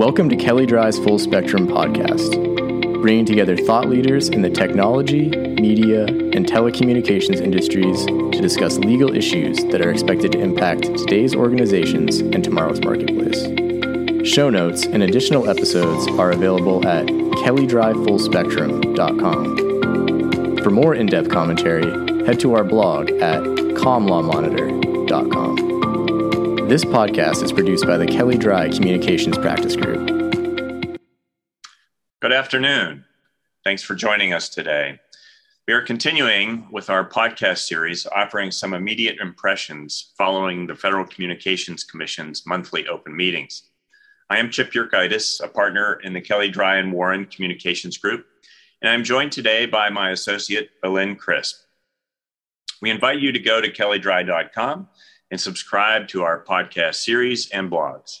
Welcome to Kelley Drye's Full Spectrum podcast, bringing together thought leaders in the technology, media, and telecommunications industries to discuss legal issues that are expected to impact today's organizations and tomorrow's marketplace. Show notes and additional episodes are available at kelleydryefullspectrum.com. For more in depth commentary, head to our blog at comlawmonitor.com. This podcast is produced by the Kelley Drye Communications Practice Group. Good afternoon. Thanks for joining us today. We are continuing with our podcast series offering some immediate impressions following the Federal Communications Commission's monthly open meetings. I am Chip Yorkgitis, a partner in the Kelley Drye and Warren Communications Group, and I'm joined today by my associate, Belinda Crisp. We invite you to go to kelleydrye.com and subscribe to our podcast series and blogs.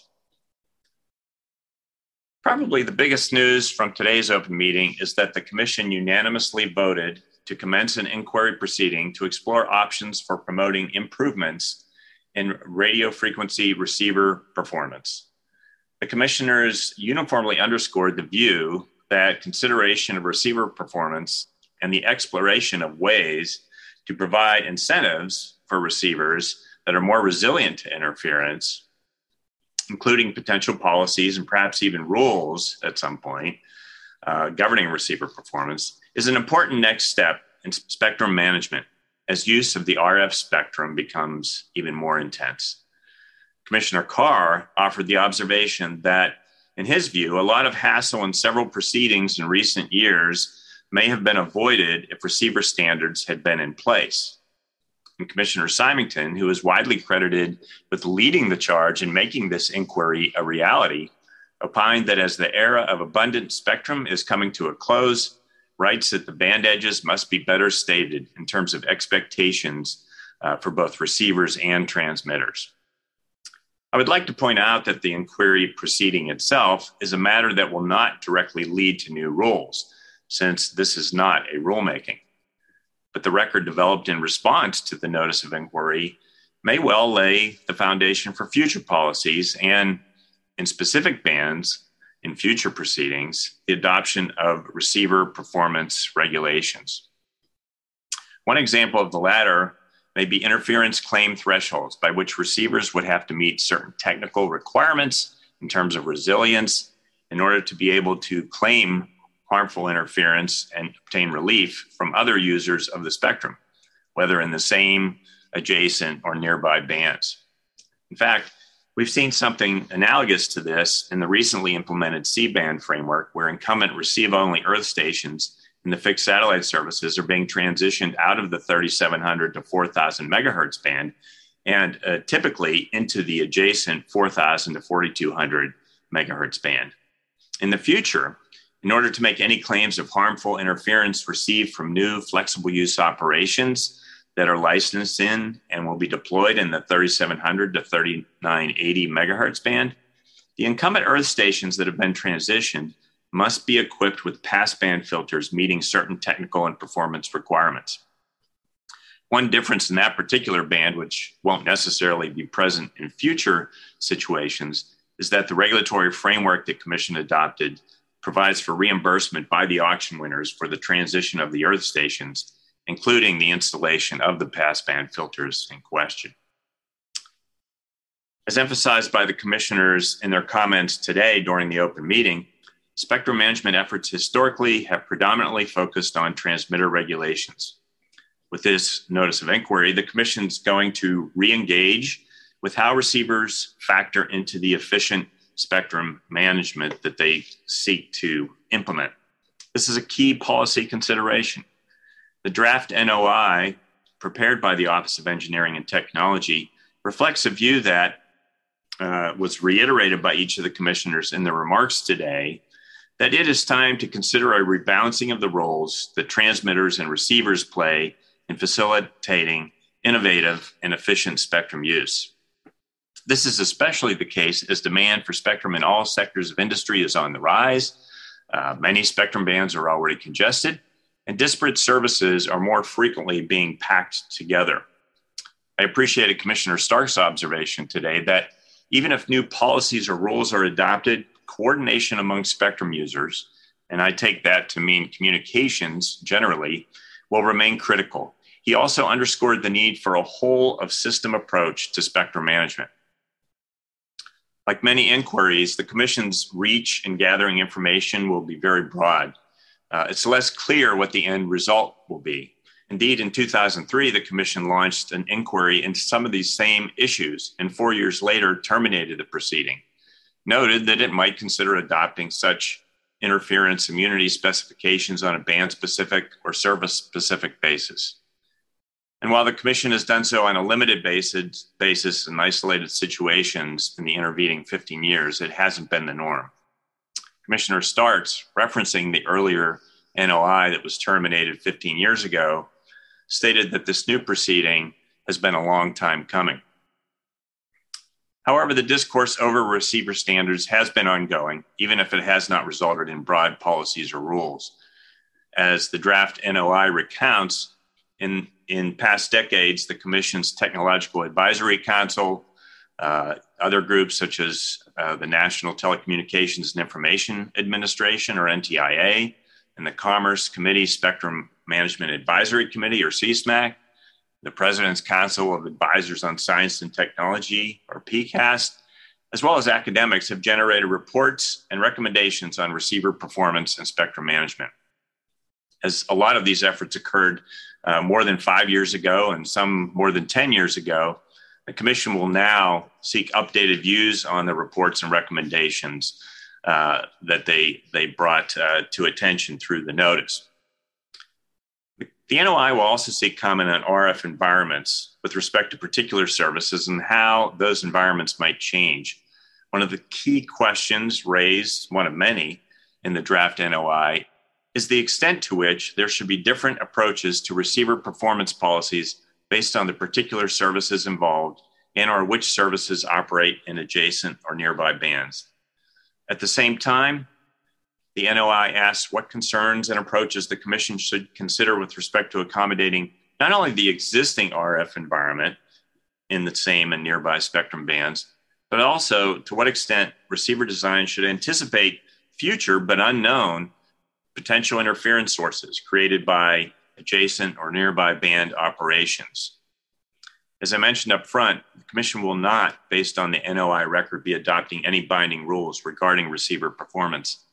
Probably the biggest news from today's open meeting is that the Commission unanimously voted to commence an inquiry proceeding to explore options for promoting improvements in radio frequency receiver performance. The commissioners uniformly underscored the view that consideration of receiver performance and the exploration of ways to provide incentives for receivers that are more resilient to interference, including potential policies and perhaps even rules at some point uh, governing receiver performance, is an important next step in spectrum management as use of the RF spectrum becomes even more intense. Commissioner Carr offered the observation that, in his view, a lot of hassle in several proceedings in recent years may have been avoided if receiver standards had been in place and Commissioner Simington, who is widely credited with leading the charge in making this inquiry a reality, opined that as the era of abundant spectrum is coming to a close, writes that the band edges must be better stated in terms of expectations uh, for both receivers and transmitters. I would like to point out that the inquiry proceeding itself is a matter that will not directly lead to new rules, since this is not a rulemaking but the record developed in response to the notice of inquiry may well lay the foundation for future policies and, in specific bands, in future proceedings, the adoption of receiver performance regulations. One example of the latter may be interference claim thresholds by which receivers would have to meet certain technical requirements in terms of resilience in order to be able to claim harmful interference and obtain relief from other users of the spectrum, whether in the same, adjacent, or nearby bands. In fact, we've seen something analogous to this in the recently implemented C band framework, where incumbent receive only Earth stations and the fixed satellite services are being transitioned out of the 3700 to 4000 megahertz band and uh, typically into the adjacent 4000 to 4200 megahertz band. In the future, in order to make any claims of harmful interference received from new flexible use operations that are licensed in and will be deployed in the 3700 to 3980 megahertz band, the incumbent Earth stations that have been transitioned must be equipped with passband filters meeting certain technical and performance requirements. One difference in that particular band, which won't necessarily be present in future situations, is that the regulatory framework the Commission adopted provides for reimbursement by the auction winners for the transition of the Earth stations, including the installation of the passband filters in question. As emphasized by the commissioners in their comments today during the open meeting, spectrum management efforts historically have predominantly focused on transmitter regulations. With this notice of inquiry, the Commission is going to re engage with how receivers factor into the efficient spectrum management that they seek to implement. This is a key policy consideration. The draft NOI, prepared by the Office of Engineering and Technology, reflects a view that uh, was reiterated by each of the commissioners in their remarks today that it is time to consider a rebalancing of the roles that transmitters and receivers play in facilitating innovative and efficient spectrum use. This is especially the case as demand for spectrum in all sectors of industry is on the rise. Uh, many spectrum bands are already congested, and disparate services are more frequently being packed together. I appreciated Commissioner Starks' observation today that even if new policies or rules are adopted, coordination among spectrum users, and I take that to mean communications generally, will remain critical. He also underscored the need for a whole of system approach to spectrum management. Like many inquiries, the Commission's reach in gathering information will be very broad. Uh, it's less clear what the end result will be. Indeed, in 2003, the Commission launched an inquiry into some of these same issues and four years later terminated the proceeding. Noted that it might consider adopting such interference immunity specifications on a band specific or service specific basis. And while the Commission has done so on a limited basis, basis in isolated situations in the intervening 15 years, it hasn't been the norm. Commissioner Starks, referencing the earlier NOI that was terminated 15 years ago, stated that this new proceeding has been a long time coming. However, the discourse over receiver standards has been ongoing, even if it has not resulted in broad policies or rules. As the draft NOI recounts, in, in past decades, the Commission's Technological Advisory Council, uh, other groups such as uh, the National Telecommunications and Information Administration, or NTIA, and the Commerce Committee Spectrum Management Advisory Committee, or CSMAC, the President's Council of Advisors on Science and Technology, or PCAST, as well as academics, have generated reports and recommendations on receiver performance and spectrum management. As a lot of these efforts occurred uh, more than five years ago and some more than 10 years ago, the Commission will now seek updated views on the reports and recommendations uh, that they, they brought uh, to attention through the notice. The NOI will also seek comment on RF environments with respect to particular services and how those environments might change. One of the key questions raised, one of many, in the draft NOI is the extent to which there should be different approaches to receiver performance policies based on the particular services involved and or which services operate in adjacent or nearby bands. At the same time, the NOI asks what concerns and approaches the Commission should consider with respect to accommodating not only the existing RF environment in the same and nearby spectrum bands, but also to what extent receiver design should anticipate future but unknown potential interference sources created by adjacent or nearby band operations. As I mentioned up front, the Commission will not, based on the NOI record, be adopting any binding rules regarding receiver performance.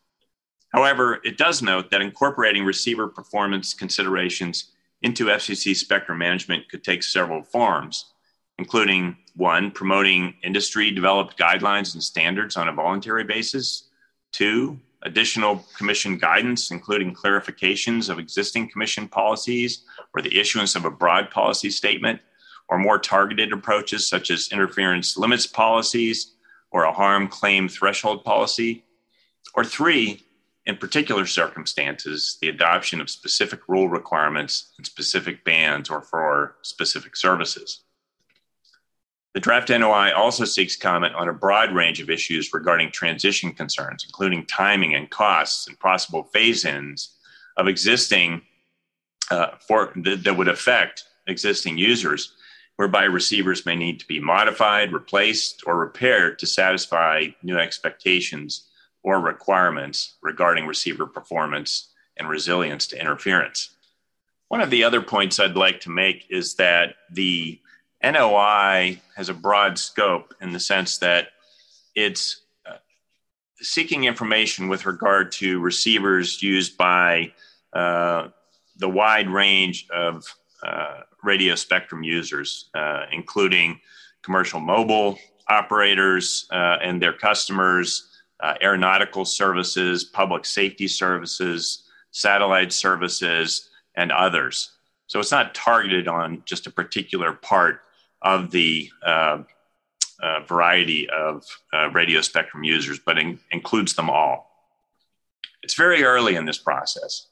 However, it does note that incorporating receiver performance considerations into FCC spectrum management could take several forms, including one, promoting industry developed guidelines and standards on a voluntary basis, two, additional commission guidance, including clarifications of existing commission policies or the issuance of a broad policy statement, or more targeted approaches such as interference limits policies or a harm claim threshold policy. Or three, in particular circumstances, the adoption of specific rule requirements in specific bands or for specific services. The draft NOI also seeks comment on a broad range of issues regarding transition concerns, including timing and costs and possible phase ins of existing uh, for th- that would affect existing users, whereby receivers may need to be modified, replaced, or repaired to satisfy new expectations or requirements regarding receiver performance and resilience to interference. One of the other points I'd like to make is that the NOI has a broad scope in the sense that it's uh, seeking information with regard to receivers used by uh, the wide range of uh, radio spectrum users, uh, including commercial mobile operators uh, and their customers, uh, aeronautical services, public safety services, satellite services, and others. So it's not targeted on just a particular part of the uh, uh, variety of uh, radio spectrum users, but in- includes them all. It's very early in this process.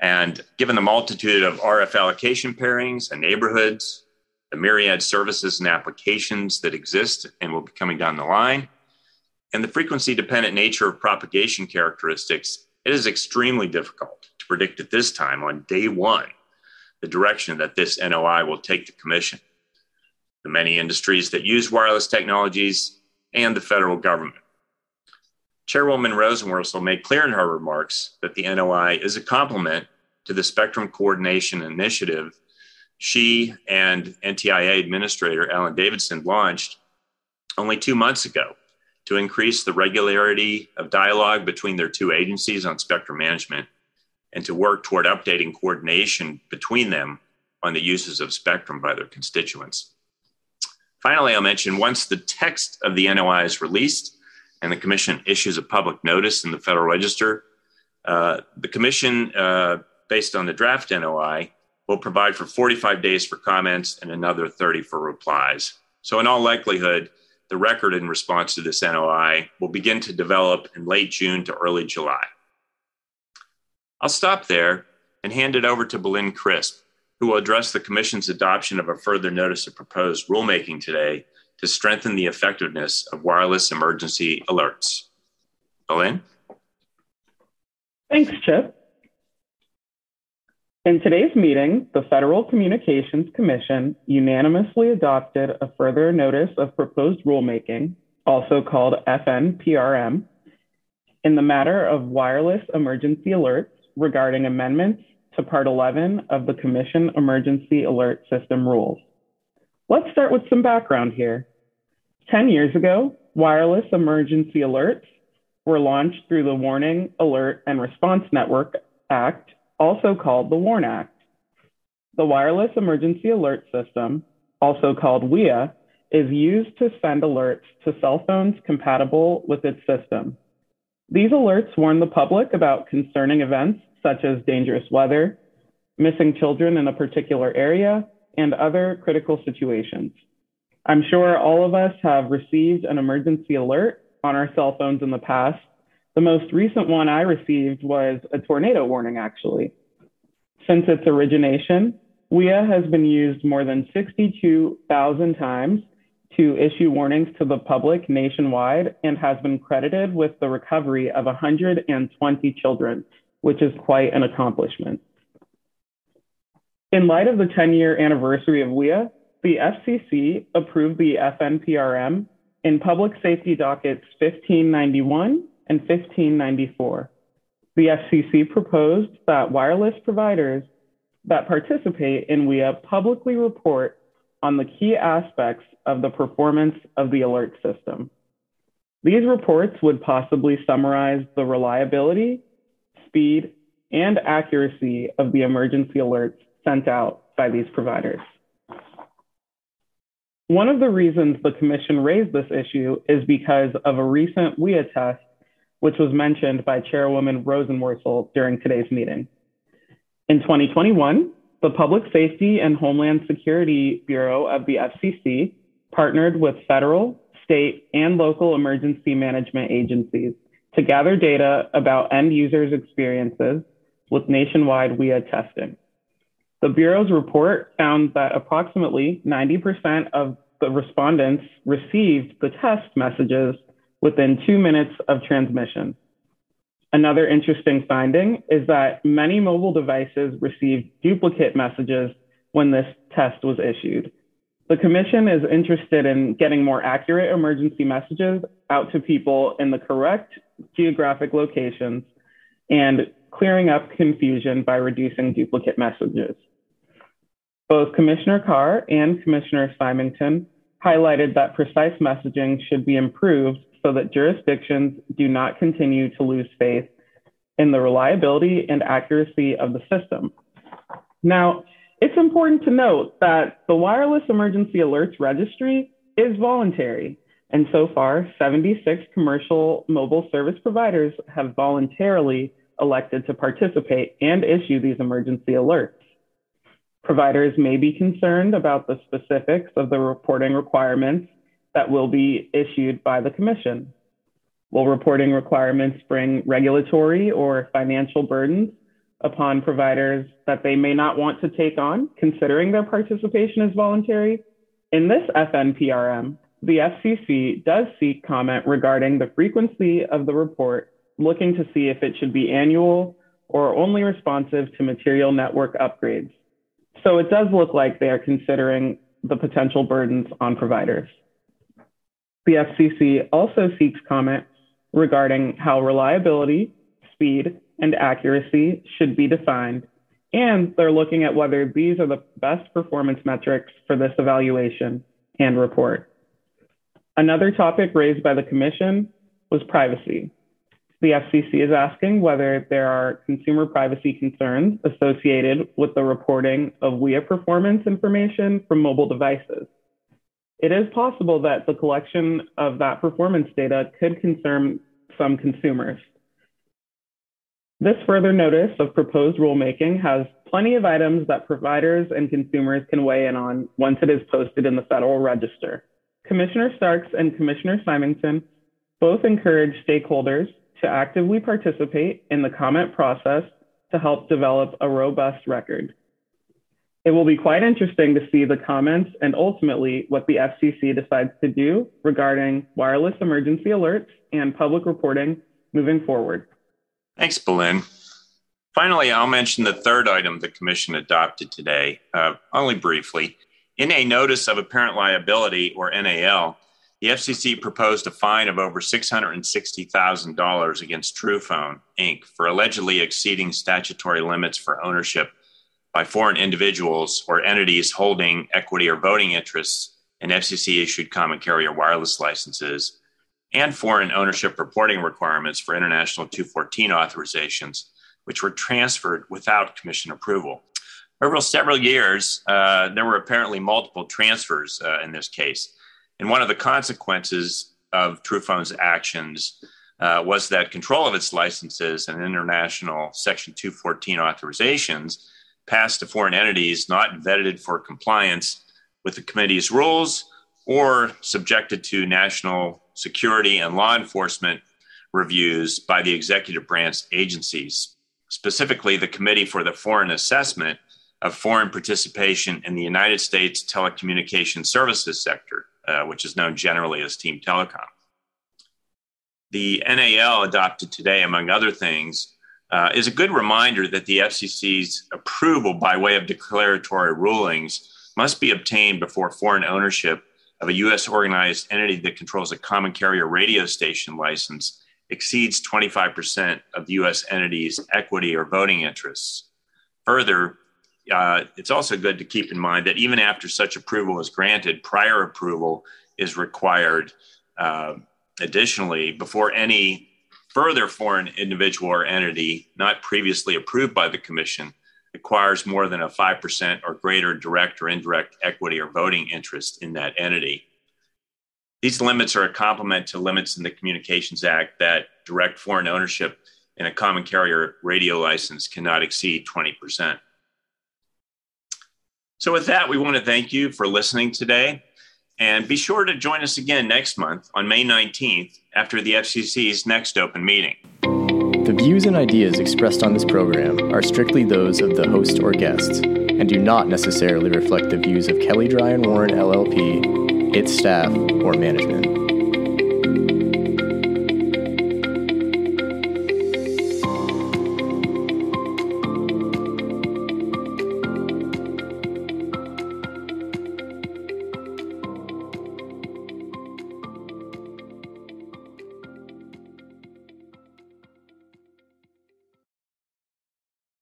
And given the multitude of RF allocation pairings and neighborhoods, the myriad services and applications that exist and will be coming down the line, and the frequency dependent nature of propagation characteristics, it is extremely difficult to predict at this time on day one the direction that this NOI will take the commission, the many industries that use wireless technologies, and the federal government. Chairwoman Rosenworcel made clear in her remarks that the NOI is a complement to the Spectrum Coordination Initiative she and NTIA Administrator Alan Davidson launched only two months ago to increase the regularity of dialogue between their two agencies on spectrum management and to work toward updating coordination between them on the uses of spectrum by their constituents. Finally, I'll mention once the text of the NOI is released and the Commission issues a public notice in the Federal Register, uh, the Commission, uh, based on the draft NOI, will provide for 45 days for comments and another 30 for replies. So, in all likelihood, the record in response to this NOI will begin to develop in late June to early July. I'll stop there and hand it over to Belinda Crisp, who will address the Commission's adoption of a further notice of proposed rulemaking today to strengthen the effectiveness of wireless emergency alerts. Elaine? Thanks, Chip. In today's meeting, the Federal Communications Commission unanimously adopted a further notice of proposed rulemaking, also called FNPRM, in the matter of wireless emergency alerts regarding amendments to Part 11 of the Commission Emergency Alert System rules. Let's start with some background here. 10 years ago, wireless emergency alerts were launched through the Warning, Alert, and Response Network Act, also called the WARN Act. The Wireless Emergency Alert System, also called WEA, is used to send alerts to cell phones compatible with its system. These alerts warn the public about concerning events such as dangerous weather, missing children in a particular area, and other critical situations. I'm sure all of us have received an emergency alert on our cell phones in the past. The most recent one I received was a tornado warning, actually. Since its origination, WEA has been used more than 62,000 times to issue warnings to the public nationwide and has been credited with the recovery of 120 children which is quite an accomplishment. In light of the 10 year anniversary of WEA, the FCC approved the FNPRM in Public Safety Dockets 1591 and 1594. The FCC proposed that wireless providers that participate in WEA publicly report on the key aspects of the performance of the alert system. These reports would possibly summarize the reliability speed, and accuracy of the emergency alerts sent out by these providers. One of the reasons the Commission raised this issue is because of a recent WEA test, which was mentioned by Chairwoman Rosenworcel during today's meeting. In 2021, the Public Safety and Homeland Security Bureau of the FCC partnered with federal, state, and local emergency management agencies to gather data about end users' experiences with nationwide WEA testing. The Bureau's report found that approximately 90% of the respondents received the test messages within two minutes of transmission. Another interesting finding is that many mobile devices received duplicate messages when this test was issued. The Commission is interested in getting more accurate emergency messages out to people in the correct geographic locations and clearing up confusion by reducing duplicate messages. Both Commissioner Carr and Commissioner Simington highlighted that precise messaging should be improved so that jurisdictions do not continue to lose faith in the reliability and accuracy of the system. Now, it's important to note that the Wireless Emergency Alerts Registry is voluntary and so far, 76 commercial mobile service providers have voluntarily elected to participate and issue these emergency alerts. Providers may be concerned about the specifics of the reporting requirements that will be issued by the Commission. Will reporting requirements bring regulatory or financial burdens upon providers that they may not want to take on, considering their participation is voluntary? In this FNPRM, the FCC does seek comment regarding the frequency of the report, looking to see if it should be annual or only responsive to material network upgrades. So it does look like they are considering the potential burdens on providers. The FCC also seeks comment regarding how reliability, speed, and accuracy should be defined, and they're looking at whether these are the best performance metrics for this evaluation and report. Another topic raised by the Commission was privacy. The FCC is asking whether there are consumer privacy concerns associated with the reporting of WEA performance information from mobile devices. It is possible that the collection of that performance data could concern some consumers. This further notice of proposed rulemaking has plenty of items that providers and consumers can weigh in on once it is posted in the Federal Register. Commissioner Starks and Commissioner Simington both encourage stakeholders to actively participate in the comment process to help develop a robust record. It will be quite interesting to see the comments and ultimately what the FCC decides to do regarding wireless emergency alerts and public reporting moving forward. Thanks, Belinda. Finally, I'll mention the third item the Commission adopted today, uh, only briefly. In a notice of apparent liability, or NAL, the FCC proposed a fine of over $660,000 against Truphone Inc., for allegedly exceeding statutory limits for ownership by foreign individuals or entities holding equity or voting interests in FCC issued common carrier wireless licenses and foreign ownership reporting requirements for international 214 authorizations, which were transferred without Commission approval. Over several years, uh, there were apparently multiple transfers uh, in this case. And one of the consequences of Truphone's actions uh, was that control of its licenses and international Section 214 authorizations passed to foreign entities not vetted for compliance with the committee's rules or subjected to national security and law enforcement reviews by the executive branch agencies, specifically the Committee for the Foreign Assessment of Foreign Participation in the United States telecommunications Services Sector, uh, which is known generally as Team Telecom. The NAL adopted today, among other things, uh, is a good reminder that the FCC's approval by way of declaratory rulings must be obtained before foreign ownership of a U.S. organized entity that controls a common carrier radio station license exceeds 25% of the U.S. entity's equity or voting interests. Further, uh, it's also good to keep in mind that even after such approval is granted, prior approval is required uh, additionally before any Further, foreign individual or entity not previously approved by the Commission acquires more than a 5% or greater direct or indirect equity or voting interest in that entity. These limits are a complement to limits in the Communications Act that direct foreign ownership in a common carrier radio license cannot exceed 20%. So, with that, we want to thank you for listening today. And be sure to join us again next month on May 19th after the FCC's next open meeting. The views and ideas expressed on this program are strictly those of the host or guests and do not necessarily reflect the views of Kelley Drye and Warren LLP, its staff, or management.